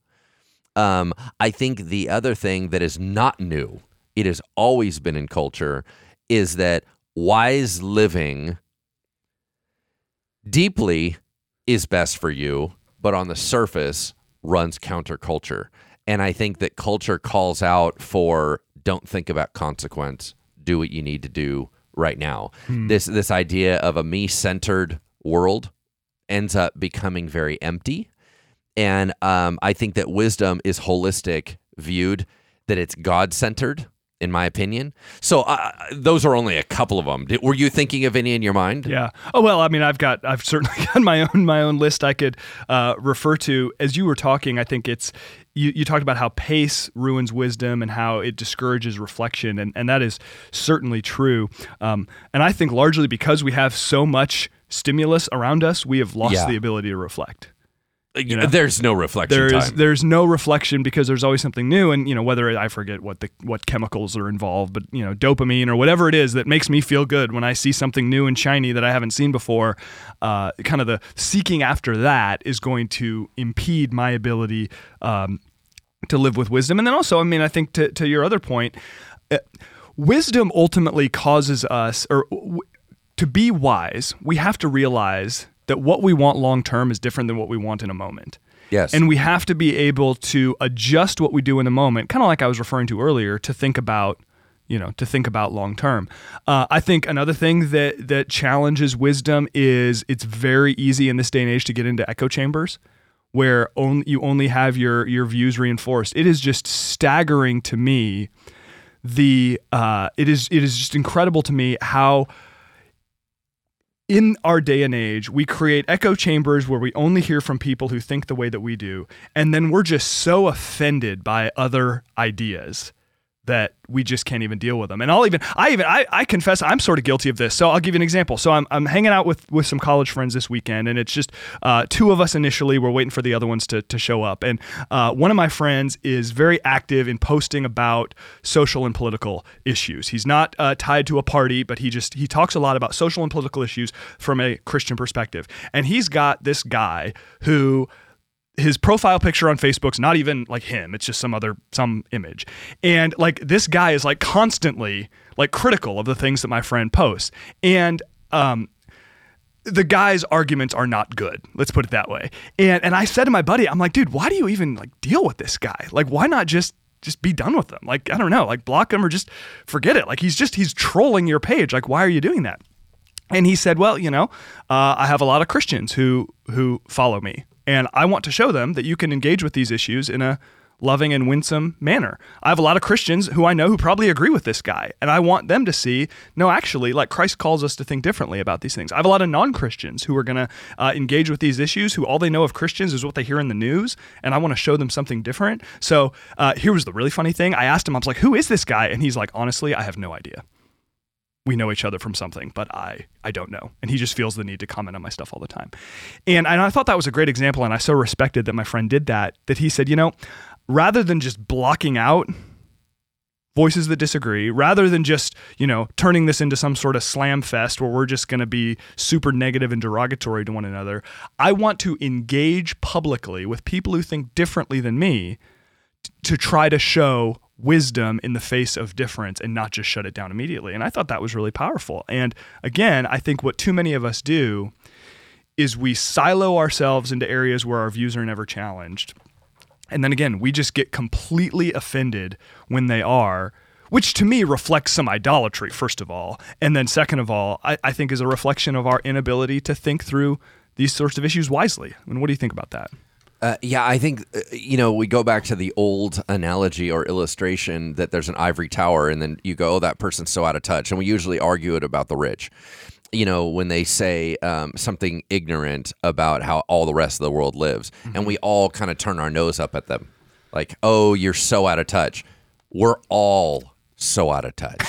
Um, I think the other thing that is not new, it has always been in culture, is that wise living deeply is best for you, but on the surface runs counterculture. And I think that culture calls out for don't think about consequence, do what you need to do right now. This this idea of a me-centered world ends up becoming very empty. And um, I think that wisdom is holistic viewed, that it's God centered, in my opinion. So uh, those are only a couple of them. Did, were you thinking of any in your mind? Yeah. Oh well, I mean, I've got I've certainly got my own my own list I could uh, refer to. As you were talking, I think it's you, you talked about how pace ruins wisdom and how it discourages reflection, and, and that is certainly true. Um, and I think largely because we have so much stimulus around us, we have lost Yeah. the ability to reflect. You know, There's no reflection There's time. there's no reflection because there's always something new, and you know whether it, I forget what the what chemicals are involved, but you know dopamine or whatever it is that makes me feel good when I see something new and shiny that I haven't seen before. Uh, kind of the seeking after that is going to impede my ability um, to live with wisdom, and then also, I mean, I think to to your other point, uh, wisdom ultimately causes us or w- to be wise. We have to realize that what we want long term is different than what we want in a moment. yes. And we have to be able to adjust what we do in the moment, kind of like I was referring to earlier, to think about, you know, to think about long term. Uh, I think another thing that that challenges wisdom is it's very easy in this day and age to get into echo chambers where only, you only have your your views reinforced. It is just staggering to me. The uh, it is it is just incredible to me how in our day and age, we create echo chambers where we only hear from people who think the way that we do. And then we're just so offended by other ideas that we just can't even deal with them. And I'll even, I even, I, I confess I'm sort of guilty of this. So I'll give you an example. So I'm, I'm hanging out with, with some college friends this weekend and it's just uh, two of us initially. We're waiting for the other ones to, to show up. And uh, one of my friends is very active in posting about social and political issues. He's not uh, tied to a party, but he just, he talks a lot about social and political issues from a Christian perspective. And he's got this guy who his profile picture on Facebook's not even like him. It's just some other some image. And like this guy is like constantly like critical of the things that my friend posts. And um the guy's arguments are not good. Let's put it that way. And and I said to my buddy, I'm like, dude, why do you even like deal with this guy? Like why not just just be done with them? Like I don't know, like block him or just forget it. Like he's just he's trolling your page. Like why are you doing that? And he said, "Well, you know, uh, I have a lot of Christians who who follow me, and I want to show them that you can engage with these issues in a loving and winsome manner. I have a lot of Christians who I know who probably agree with this guy, and I want them to see, no, actually, like Christ calls us to think differently about these things. I have a lot of non-Christians who are going to uh, engage with these issues, who all they know of Christians is what they hear in the news, and I want to show them something different. So uh, here was the really funny thing: I asked him, I was like, "Who is this guy?" And he's like, "Honestly, I have no idea." We know each other from something, but I I don't know. And he just feels the need to comment on my stuff all the time. And and I thought that was a great example and I so respected that my friend did that that he said, you know, rather than just blocking out voices that disagree, rather than just, you know, turning this into some sort of slam fest where we're just going to be super negative and derogatory to one another, I want to engage publicly with people who think differently than me to try to show wisdom in the face of difference and not just shut it down immediately. And I thought that was really powerful. And again, I think what too many of us do is we silo ourselves into areas where our views are never challenged. And then again, we just get completely offended when they are, which to me reflects some idolatry, first of all. And then, second of all, I, I think is a reflection of our inability to think through these sorts of issues wisely. I mean, what do you think about that? Uh, yeah, I think uh, you know we go back to the old analogy or illustration that there's an ivory tower, and then you go, "Oh, that person's so out of touch," and we usually argue it about the rich. You know, when they say um, something ignorant about how all the rest of the world lives, mm-hmm. and we all kind of turn our nose up at them, like, "Oh, you're so out of touch." We're all so out of touch.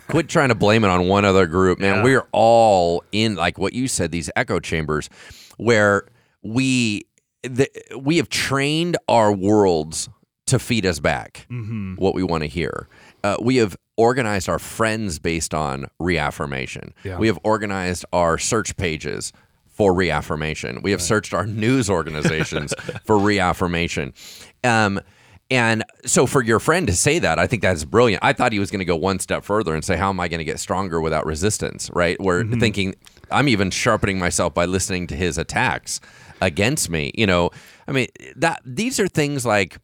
Quit trying to blame it on one other group, man. Yeah. We're all in like what you said, these echo chambers, where we the, we have trained our worlds to feed us back mm-hmm. what we want to hear. Uh, we have organized our friends based on reaffirmation. Yeah. We have organized our search pages for reaffirmation. We have right. searched our news organizations for reaffirmation. Um, and so for your friend to say that, I think that's brilliant. I thought he was going to go one step further and say, How am I going to get stronger without resistance? Right? We're mm-hmm. thinking, I'm even sharpening myself by listening to his attacks against me. You know, I mean that these are things like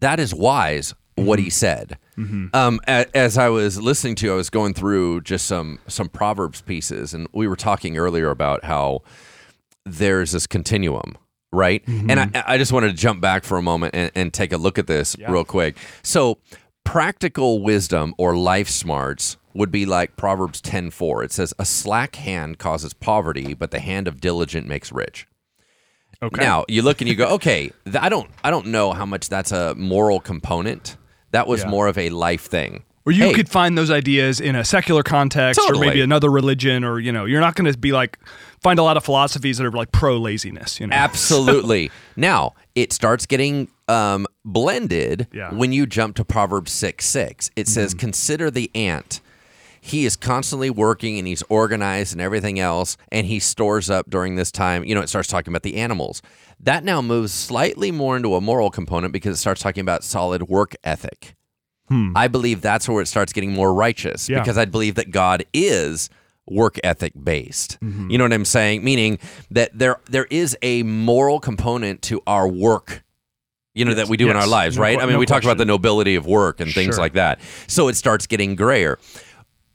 that is wise what he mm-hmm. said. Mm-hmm. Um, as, as, I was listening to, I was going through just some some proverbs pieces, and we were talking earlier about how there's this continuum, right? Mm-hmm. And I, I, just wanted to jump back for a moment and, and take a look at this yeah. real quick. So, practical wisdom or life smarts would be like Proverbs 10:4. It says, "A slack hand causes poverty, but the hand of diligent makes rich." Okay. Now you look and you go, okay, th- I don't, I don't know how much that's a moral component. That was yeah. more of a life thing. Or you hey, could find those ideas in a secular context, totally. or maybe another religion, or you know, you're not going to be like find a lot of philosophies that are like pro laziness. You know, absolutely. now it starts getting um, blended yeah. when you jump to Proverbs six six. It says, mm-hmm. "Consider the ant." He is constantly working and he's organized and everything else and he stores up during this time you know it starts talking about the animals that now moves slightly more into a moral component because it starts talking about solid work ethic hmm. i believe that's where it starts getting more righteous yeah. because i believe that god is work ethic based mm-hmm. you know what i'm saying meaning that there there is a moral component to our work you know yes, that we do yes. in our lives right no, i mean no we talk about the nobility of work and things sure. like that so it starts getting grayer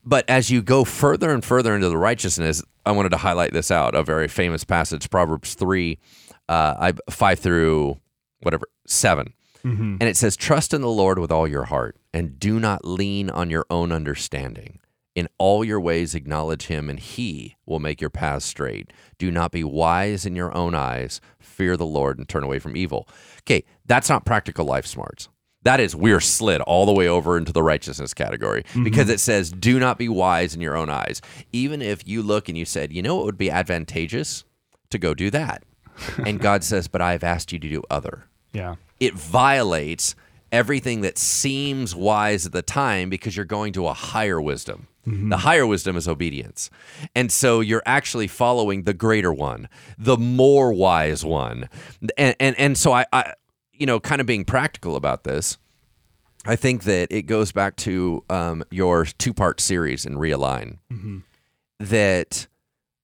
but as you go further and further into the righteousness, I wanted to highlight this out a very famous passage, Proverbs 3, uh, 5 through whatever, 7. Mm-hmm. And it says, Trust in the Lord with all your heart and do not lean on your own understanding. In all your ways, acknowledge him, and he will make your paths straight. Do not be wise in your own eyes. Fear the Lord and turn away from evil. Okay, that's not practical life smarts that is we're slid all the way over into the righteousness category mm-hmm. because it says do not be wise in your own eyes. Even if you look and you said you know it would be advantageous? To go do that. And god says but i've asked you to do other. Yeah. It violates everything that seems wise at the time because you're going to a higher wisdom. Mm-hmm. the higher wisdom is obedience. And so you're actually following the greater one the more wise one. And and, and so I, I you know, kind of being practical about this, I think that it goes back to um, your two part series in Realign. Mm-hmm. That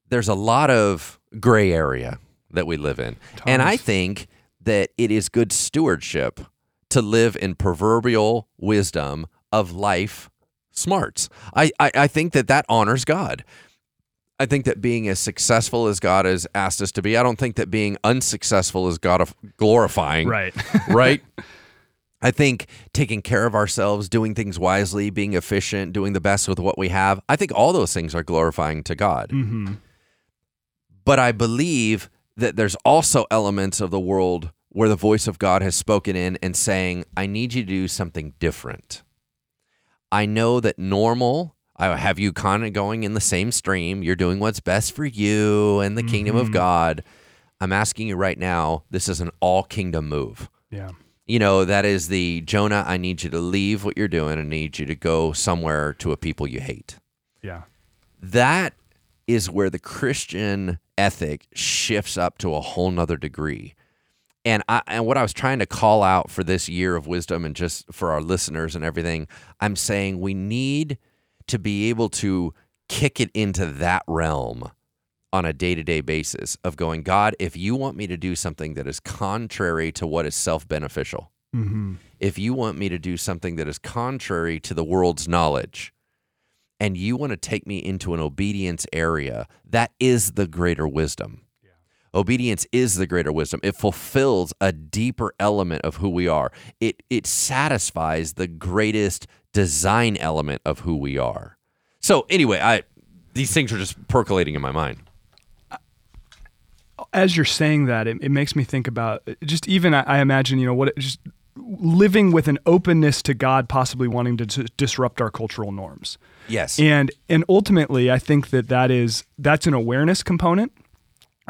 there's a lot of gray area that we live in. Tons. And I think that it is good stewardship to live in proverbial wisdom of life smarts. I, I, I think that that honors God. I think that being as successful as God has asked us to be, I don't think that being unsuccessful is God glorifying. Right. right. I think taking care of ourselves, doing things wisely, being efficient, doing the best with what we have, I think all those things are glorifying to God. Mm-hmm. But I believe that there's also elements of the world where the voice of God has spoken in and saying, I need you to do something different. I know that normal I have you kind of going in the same stream. You're doing what's best for you and the mm-hmm. kingdom of mm-hmm. God. I'm asking you right now, this is an all kingdom move. Yeah. You know, that is the Jonah, I need you to leave what you're doing I need you to go somewhere to a people you hate. Yeah. That is where the Christian ethic shifts up to a whole nother degree. And I and what I was trying to call out for this year of wisdom and just for our listeners and everything, I'm saying we need to be able to kick it into that realm on a day-to-day basis of going, God, if you want me to do something that is contrary to what is self-beneficial, Mm-hmm. if you want me to do something that is contrary to the world's knowledge, and you want to take me into an obedience area, that is the greater wisdom. Obedience is the greater wisdom. It fulfills a deeper element of who we are. It it satisfies the greatest design element of who we are. So anyway, I these things are just percolating in my mind. Uh, as you're saying that, it, it makes me think about just even I, I imagine you know what it, just living with an openness to God possibly wanting to dis- disrupt our cultural norms. Yes. And and ultimately, I think that that is that's an awareness component.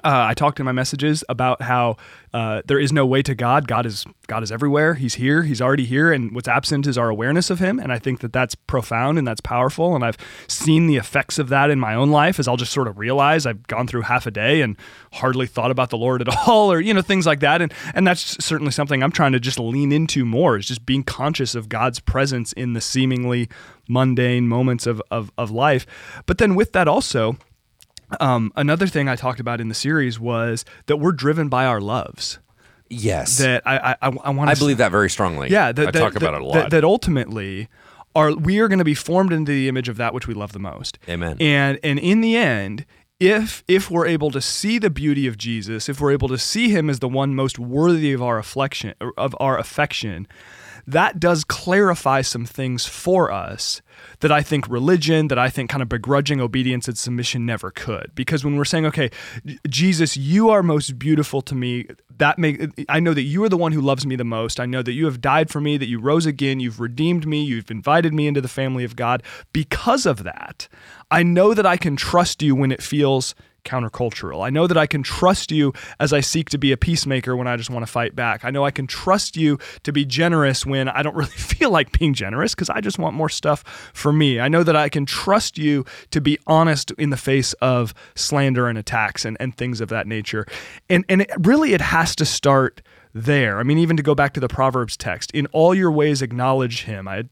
Uh, I talked in my messages about how uh, there is no way to God. God is God is everywhere. He's here. He's already here. And what's absent is our awareness of Him. And I think that that's profound and that's powerful. And I've seen the effects of that in my own life as I'll just sort of realize I've gone through half a day and hardly thought about the Lord at all, or you know things like that. And and that's certainly something I'm trying to just lean into more is just being conscious of God's presence in the seemingly mundane moments of of, of life. But then with that also. Um, another thing I talked about in the series was that we're driven by our loves. yes. That I I, I want I believe that very strongly. yeah, that, I that- talk that- about it a lot. That, that ultimately, are we are going to be formed into the image of that which we love the most. Amen. And and in the end, if if we're able to see the beauty of Jesus, if we're able to see Him as the one most worthy of our affection, of our affection, that does clarify some things for us that I think religion, that I think kind of begrudging obedience and submission never could. Because when we're saying, okay, Jesus, you are most beautiful to me, that make I know that you are the one who loves me the most. I know that you have died for me, that you rose again, you've redeemed me, you've invited me into the family of God. Because of that, I know that I can trust you when it feels countercultural. I know that I can trust you as I seek to be a peacemaker when I just want to fight back. I know I can trust you to be generous when I don't really feel like being generous because I just want more stuff for me. I know that I can trust you to be honest in the face of slander and attacks and, and things of that nature. And and it, really it has to start there. I mean, even to go back to the Proverbs text, in all your ways acknowledge him. I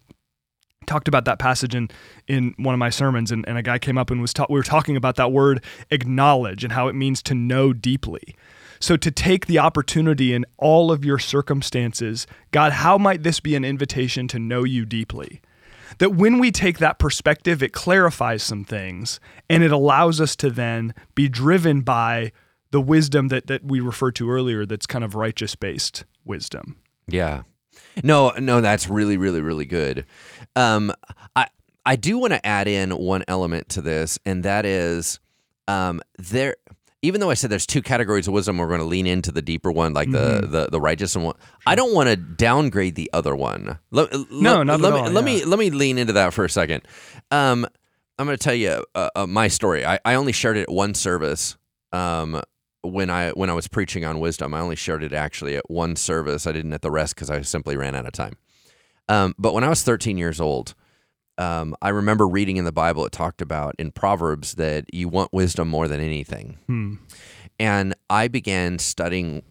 talked about that passage in in one of my sermons and, and a guy came up and was ta- we were talking about that word acknowledge and how it means to know deeply. So to take the opportunity in all of your circumstances god how might this be an invitation to know you deeply? That when we take that perspective it clarifies some things and it allows us to then be driven by the wisdom that that we referred to earlier that's kind of righteous based wisdom. Yeah. No, no, that's really, really, really good. Um, I I do want to add in one element to this, and that is um, there. Even though I said there's two categories of wisdom, we're going to lean into the deeper one, like the, the the righteous one. I don't want to downgrade the other one. Let, No, let, not let at me all, let yeah. me let me lean into that for a second. Um, I'm going to tell you uh, uh, my story. I, I only shared it at one service. Um, when I when I was preaching on wisdom, I only shared it actually at one service. I didn't at the rest because I simply ran out of time. Um, but when I was 13 years old, um, I remember reading in the Bible it talked about in Proverbs that you want wisdom more than anything, Hmm. and I began studying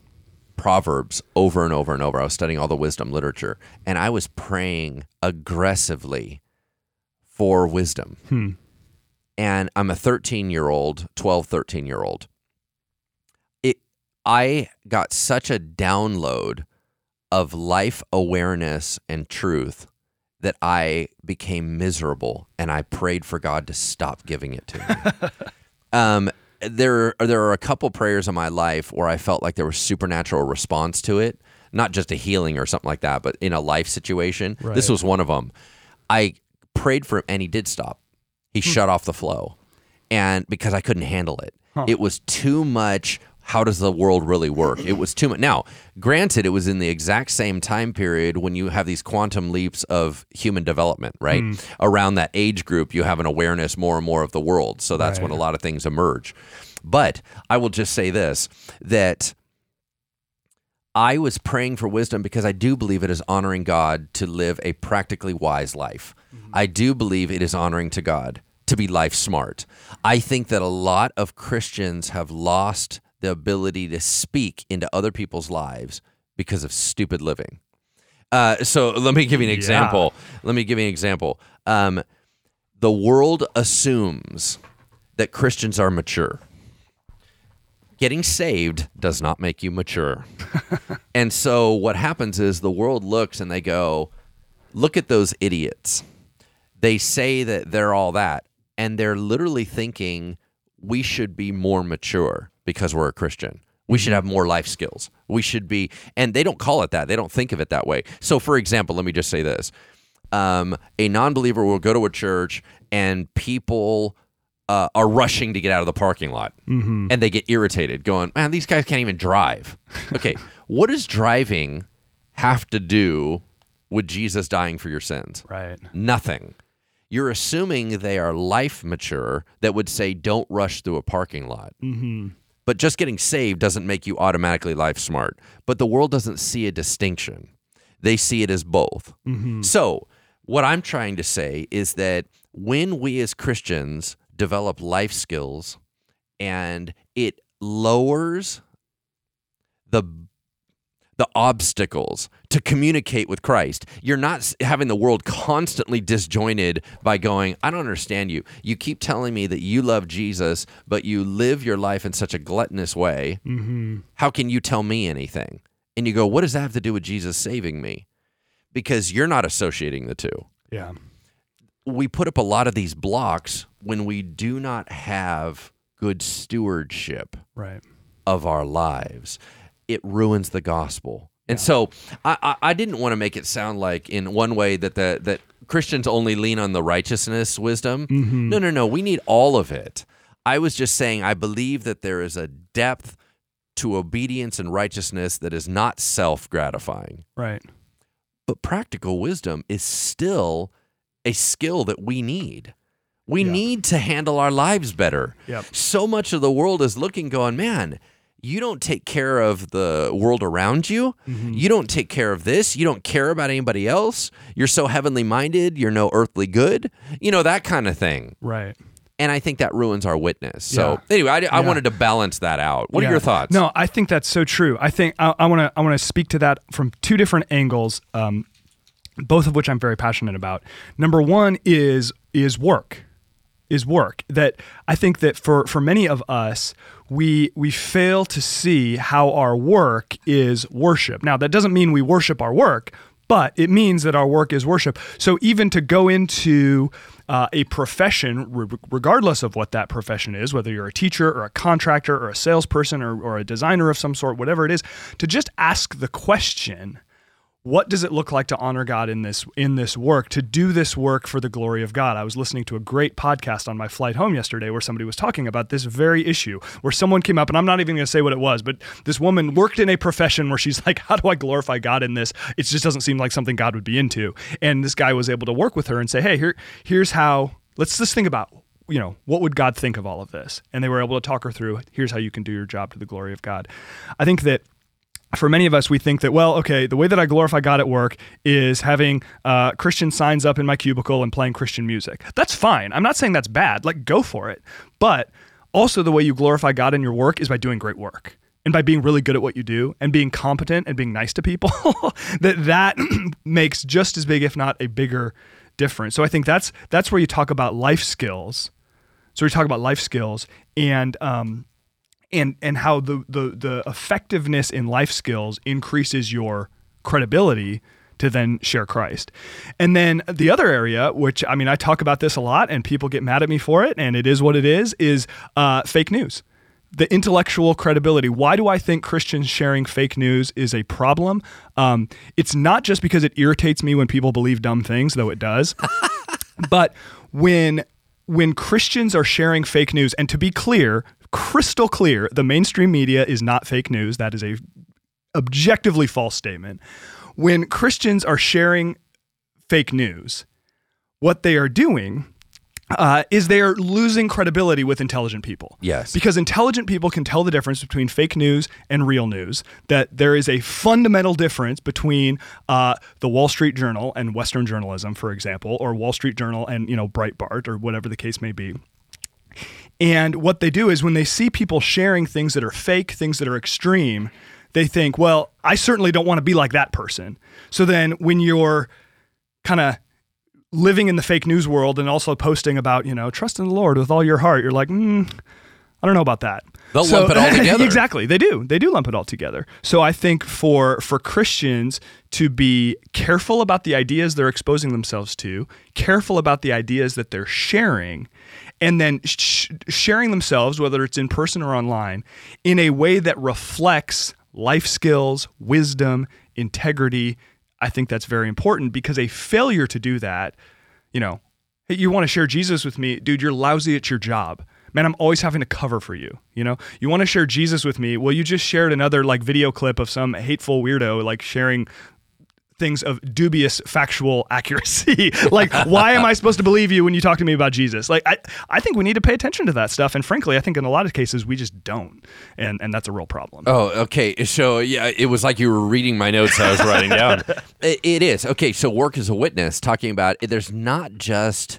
Proverbs over and over and over. I was studying all the wisdom literature, and I was praying aggressively for wisdom Hmm. and I'm a 13 year old, 12, 13 year old. I got such a download of life awareness and truth that I became miserable and I prayed for God to stop giving it to me. um, there, are, there are a couple prayers in my life where I felt like there was supernatural response to it, not just a healing or something like that, but in a life situation. This was one of them. I prayed for him and he did stop. He shut off the flow. And because I couldn't handle it, it was too much. How does the world really work? It was too much. Now, granted, it was in the exact same time period when you have these quantum leaps of human development, right? Hmm. Around that age group, you have an awareness more and more of the world. So that's when a lot of things emerge. But I will just say this that I was praying for wisdom because I do believe it is honoring God to live a practically wise life. Mm-hmm. I do believe it is honoring to God to be life smart. I think that a lot of Christians have lost the ability to speak into other people's lives because of stupid living. Uh, so let me give you an Yeah. example. Let me give you an example. Um, the world assumes that Christians are mature. Getting saved does not make you mature. and so what happens is the world looks and they go, look at those idiots. They say that they're all that, and they're literally thinking we should be more mature because we're a Christian. We should have more life skills. We should be, and they don't call it that. They don't think of it that way. So, for example, let me just say this um, a non believer will go to a church and people uh, are rushing to get out of the parking lot and they get irritated, going, man, these guys can't even drive. Okay, what does driving have to do with Jesus dying for your sins? Right. Nothing. You're assuming they are life mature that would say, don't rush through a parking lot. Mm-hmm. But just getting saved doesn't make you automatically life smart. But the world doesn't see a distinction, they see it as both. Mm-hmm. So, what I'm trying to say is that when we as Christians develop life skills and it lowers the the obstacles to communicate with Christ. You're not having the world constantly disjointed by going, I don't understand you. You keep telling me that you love Jesus, but you live your life in such a gluttonous way. Mm-hmm. How can you tell me anything? And you go, What does that have to do with Jesus saving me? Because you're not associating the two Yeah. we put up a lot of these blocks when we do not have good stewardship Right. of our lives. It ruins the gospel. And so I, I, I didn't want to make it sound like in one way that the that Christians only lean on the righteousness wisdom. Mm-hmm. No, no, no. We need all of it. I was just saying I believe that there is a depth to obedience and righteousness that is not self gratifying Right. but practical wisdom is still a skill that we need. We Yeah. need to handle our lives better. Yep. So much of the world is looking, going, man, you don't take care of the world around you. Mm-hmm. You don't take care of this. You don't care about anybody else. You're so heavenly minded. You're no earthly good. You know, that kind of thing. Right. And I think that ruins our witness. So, Yeah. anyway, I, I Yeah. wanted to balance that out. What Yeah. are your thoughts? No, I think that's so true. I think I want to I want to speak to that from two different angles, um, both of which I'm very passionate about. Number one is is work, is work. That I think that for for many of us, we we fail to see how our work is worship. Now that doesn't mean we worship our work, but it means that our work is worship. So even to go into uh, a profession, re- regardless of what that profession is, whether you're a teacher or a contractor or a salesperson or, or a designer of some sort, whatever it is, to just ask the question, what does it look like to honor God in this in this work to do this work for the glory of God? I was listening to a great podcast on my flight home yesterday where somebody was talking about this very issue where someone came up and I'm not even going to say what it was, but this woman worked in a profession where she's like how do I glorify God in this? It just doesn't seem like something God would be into. And this guy was able to work with her and say, "Hey, here here's how let's just think about you know, what would God think of all of this? And they were able to talk her through, here's how you can do your job to the glory of God. I think that for many of us, we think that, well, okay, the way that I glorify God at work is having uh, Christian signs up in my cubicle and playing Christian music. That's fine. I'm not saying that's bad. Like, go for it. But also, the way you glorify God in your work is by doing great work and by being really good at what you do and being competent and being nice to people. that that makes just as big, if not a bigger difference. So I think that's that's where you talk about life skills. So we talk about life skills and um, and and how the, the the effectiveness in life skills increases your credibility to then share Christ. And then the other area, which I mean, I talk about this a lot, and people get mad at me for it, and it is what it is, is uh, fake news. The intellectual credibility. Why do I think Christians sharing fake news is a problem? Um, it's not just because it irritates me when people believe dumb things, though it does, but when when Christians are sharing fake news, and to be clear, crystal clear, the mainstream media is not fake news. That is a objectively false statement. When Christians are sharing fake news, what they are doing uh, is they are losing credibility with intelligent people. Yes. Because intelligent people can tell the difference between fake news and real news, that there is a fundamental difference between uh, the Wall Street Journal and Western journalism, for example, or Wall Street Journal and, you know, Breitbart or whatever the case may be. And what they do is when they see people sharing things that are fake, things that are extreme, they think, well, I certainly don't want to be like that person. So then when you're kind of living in the fake news world and also posting about, you know, trust in the Lord with all your heart, you're like, mm, I don't know about that. They'll lump it all together. exactly. They do. They do lump it all together. So I think for for Christians to be careful about the ideas they're exposing themselves to, careful about the ideas that they're sharing, and then sh- sharing themselves, whether it's in person or online, in a way that reflects life skills, wisdom, integrity. I think that's very important because a failure to do that, you know, hey, you want to share Jesus with me, dude, you're lousy at your job man, I'm always having to cover for you. You know, you want to share Jesus with me. Well, you just shared another like video clip of some hateful weirdo like sharing things of dubious factual accuracy. like, why am I supposed to believe you when you talk to me about Jesus? Like, I, I think we need to pay attention to that stuff. And frankly, I think in a lot of cases we just don't. And and that's a real problem. Oh, okay. So yeah, it was like you were reading my notes I was writing down. It, it is. Okay, so work as a witness, talking about there's not just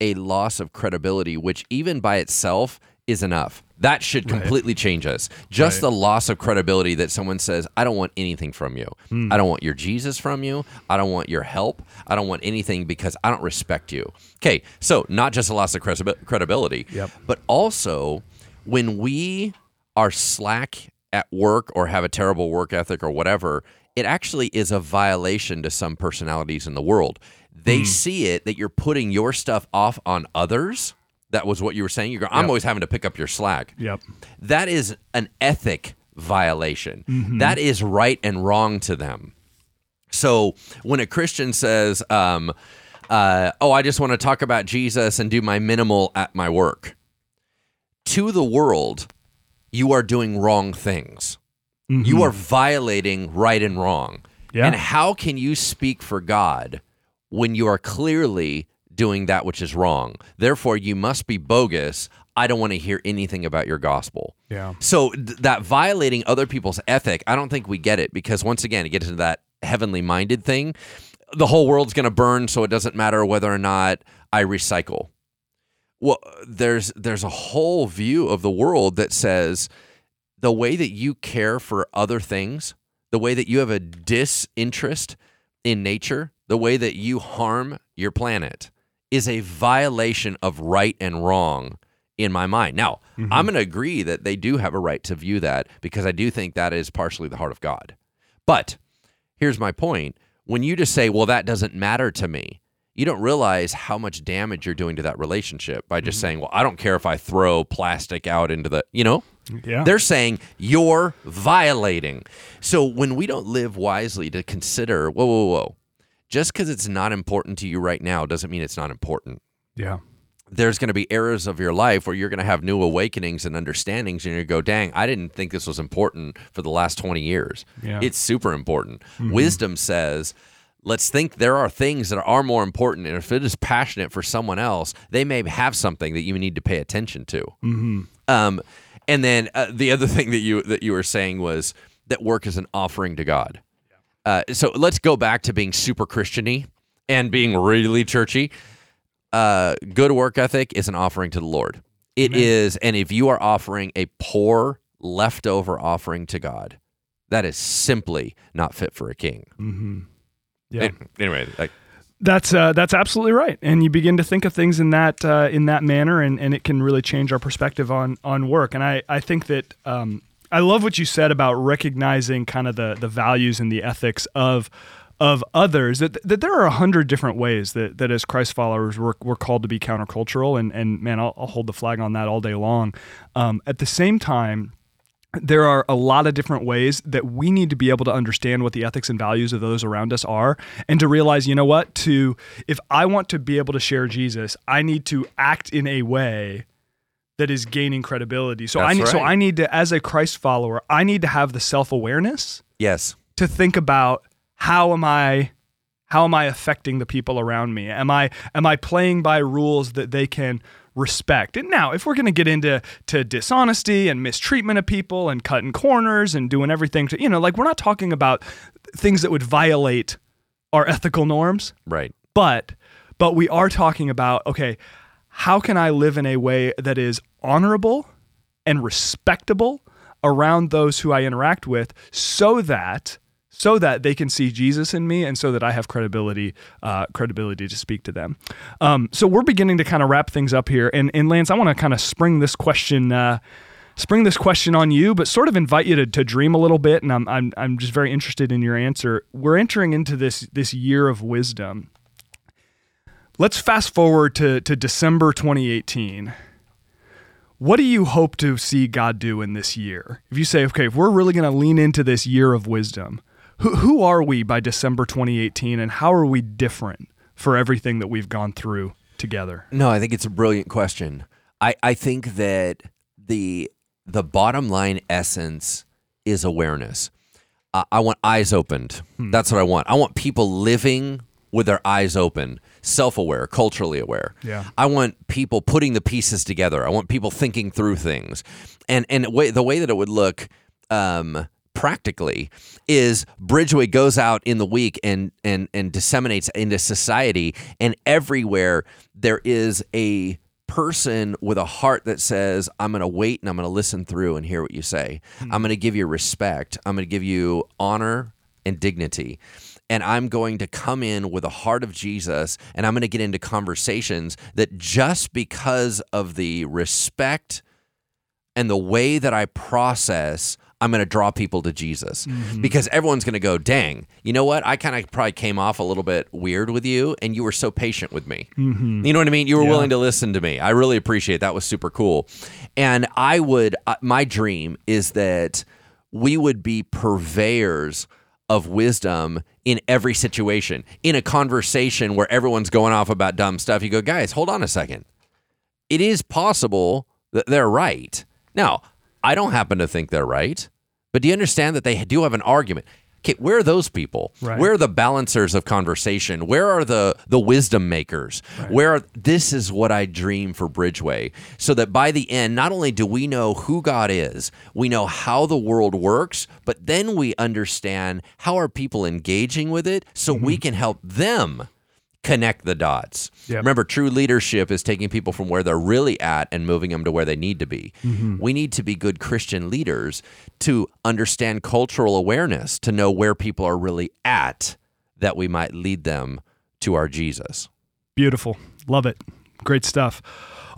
a loss of credibility, which even by itself is enough. That should completely right. change us. Just right. the loss of credibility that someone says, I don't want anything from you. Mm. I don't want your Jesus from you. I don't want your help. I don't want anything because I don't respect you. Okay, so not just a loss of credibility, yep. but also when we are slack at work or have a terrible work ethic or whatever, it actually is a violation to some personalities in the world. They mm. see it that you're putting your stuff off on others. That was what you were saying. You're going, I'm always having to pick up your slack. Yep. That is an ethic violation. Mm-hmm. That is right and wrong to them. So when a Christian says, um, uh, "Oh, I just want to talk about Jesus and do my minimal at my work," to the world, you are doing wrong things. Mm-hmm. You are violating right and wrong. Yeah. And how can you speak for God when you are clearly doing that which is wrong. Therefore, you must be bogus. I don't want to hear anything about your gospel. Yeah. So th- that violating other people's ethic, I don't think we get it because once again, it gets into that heavenly minded thing. The whole world's going to burn, so it doesn't matter whether or not I recycle. Well, there's there's a whole view of the world that says the way that you care for other things, the way that you have a disinterest in nature, the way that you harm your planet is a violation of right and wrong in my mind. Now, mm-hmm. I'm going to agree that they do have a right to view that because I do think that is partially the heart of God. But here's my point when you just say, well, that doesn't matter to me, you don't realize how much damage you're doing to that relationship by just mm-hmm. saying, well, I don't care if I throw plastic out into the, you know? Yeah. They're saying you're violating. So when we don't live wisely to consider, whoa, whoa, whoa, just because it's not important to you right now doesn't mean it's not important. Yeah. There's going to be eras of your life where you're going to have new awakenings and understandings, and you go, dang, I didn't think this was important for the last 20 years. Yeah. It's super important. Mm-hmm. Wisdom says, let's think there are things that are more important. And if it is passionate for someone else, they may have something that you need to pay attention to. Mm-hmm. Um, and then uh, the other thing that you that you were saying was that work is an offering to God. Uh, so let's go back to being super Christiany and being really churchy. Uh, good work ethic is an offering to the Lord. It Amen. is, and if you are offering a poor leftover offering to God, that is simply not fit for a king. Mm-hmm. Yeah. Anyway, like, that's uh, that's absolutely right, and you begin to think of things in that uh, in that manner, and, and it can really change our perspective on on work. And I I think that um, I love what you said about recognizing kind of the the values and the ethics of of others that, that there are a hundred different ways that, that as Christ followers we're, we're called to be countercultural and, and man I'll, I'll hold the flag on that all day long. Um, at the same time there are a lot of different ways that we need to be able to understand what the ethics and values of those around us are and to realize you know what to if I want to be able to share Jesus I need to act in a way that is gaining credibility. So That's I need right. so I need to as a Christ follower, I need to have the self-awareness yes to think about how am I how am I affecting the people around me? Am I am I playing by rules that they can respect? And now, if we're going to get into to dishonesty and mistreatment of people and cutting corners and doing everything to you know, like we're not talking about things that would violate our ethical norms. right But but we are talking about okay, how can I live in a way that is honorable and respectable around those who I interact with so that so that they can see Jesus in me and so that I have credibility uh, credibility to speak to them. Um, so we're beginning to kind of wrap things up here. And, and Lance, I want to kind of spring this question uh, spring this question on you, but sort of invite you to, to dream a little bit. And I'm, I'm, I'm just very interested in your answer. We're entering into this, this year of wisdom. Let's fast forward to, to December 2018. What do you hope to see God do in this year? If you say, okay, if we're really going to lean into this year of wisdom, who, who are we by December 2018 and how are we different for everything that we've gone through together? No, I think it's a brilliant question. I, I think that the the bottom line essence is awareness. I, I want eyes opened. Hmm. That's what I want. I want people living with their eyes open, self aware, culturally aware. Yeah. I want people putting the pieces together. I want people thinking through things. And and way, the way that it would look um, practically is Bridgeway goes out in the week and and and disseminates into society and everywhere there is a person with a heart that says, I'm going to wait and I'm going to listen through and hear what you say. Mm-hmm. I'm going to give you respect. I'm going to give you honor and dignity. And I'm going to come in with a heart of Jesus and I'm going to get into conversations that just because of the respect and the way that I process I'm going to draw people to Jesus mm-hmm. because everyone's going to go, dang, you know what? I kind of probably came off a little bit weird with you and you were so patient with me. Mm-hmm. You know what I mean? You were yeah. willing to listen to me. I really appreciate it. That was super cool. And I would, uh, my dream is that we would be purveyors of wisdom in every situation. In a conversation where everyone's going off about dumb stuff, you go, guys, hold on a second. It is possible that they're right. Now, I don't happen to think they're right. But do you understand that they do have an argument? Okay, where are those people? Right. Where are the balancers of conversation? Where are the the wisdom makers? Right. Where are, this is what I dream for Bridgeway, so that by the end, not only do we know who God is, we know how the world works, but then we understand how are people engaging with it, so mm-hmm. we can help them connect the dots. Yep. Remember, true leadership is taking people from where they're really at and moving them to where they need to be. Mm-hmm. We need to be good Christian leaders to understand cultural awareness, to know where people are really at, that we might lead them to our Jesus. Beautiful. Love it. Great stuff.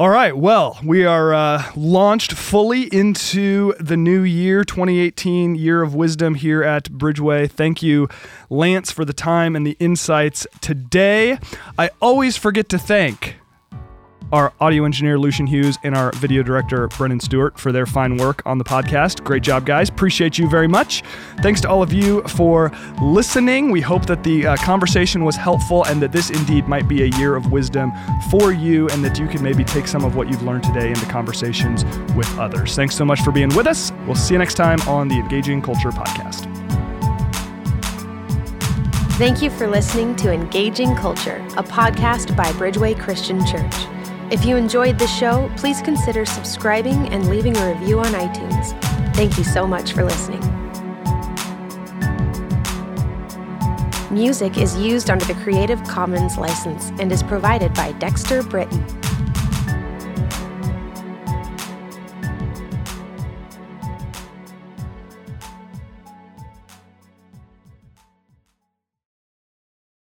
All right. Well, we are uh, launched fully into the new year, 2018 year of wisdom here at Bridgeway. Thank you, Lance, for the time and the insights today. I always forget to thank our audio engineer Lucian Hughes and our video director Brennan Stewart for their fine work on the podcast. Great job, guys. Appreciate you very much. Thanks to all of you for listening. We hope that the uh, conversation was helpful and that this indeed might be a year of wisdom for you and that you can maybe take some of what you've learned today into conversations with others. Thanks so much for being with us. We'll see you next time on the Engaging Culture podcast. Thank you for listening to Engaging Culture, a podcast by Bridgeway Christian Church. If you enjoyed the show, please consider subscribing and leaving a review on iTunes. Thank you so much for listening. Music is used under the Creative Commons license and is provided by Dexter Britain.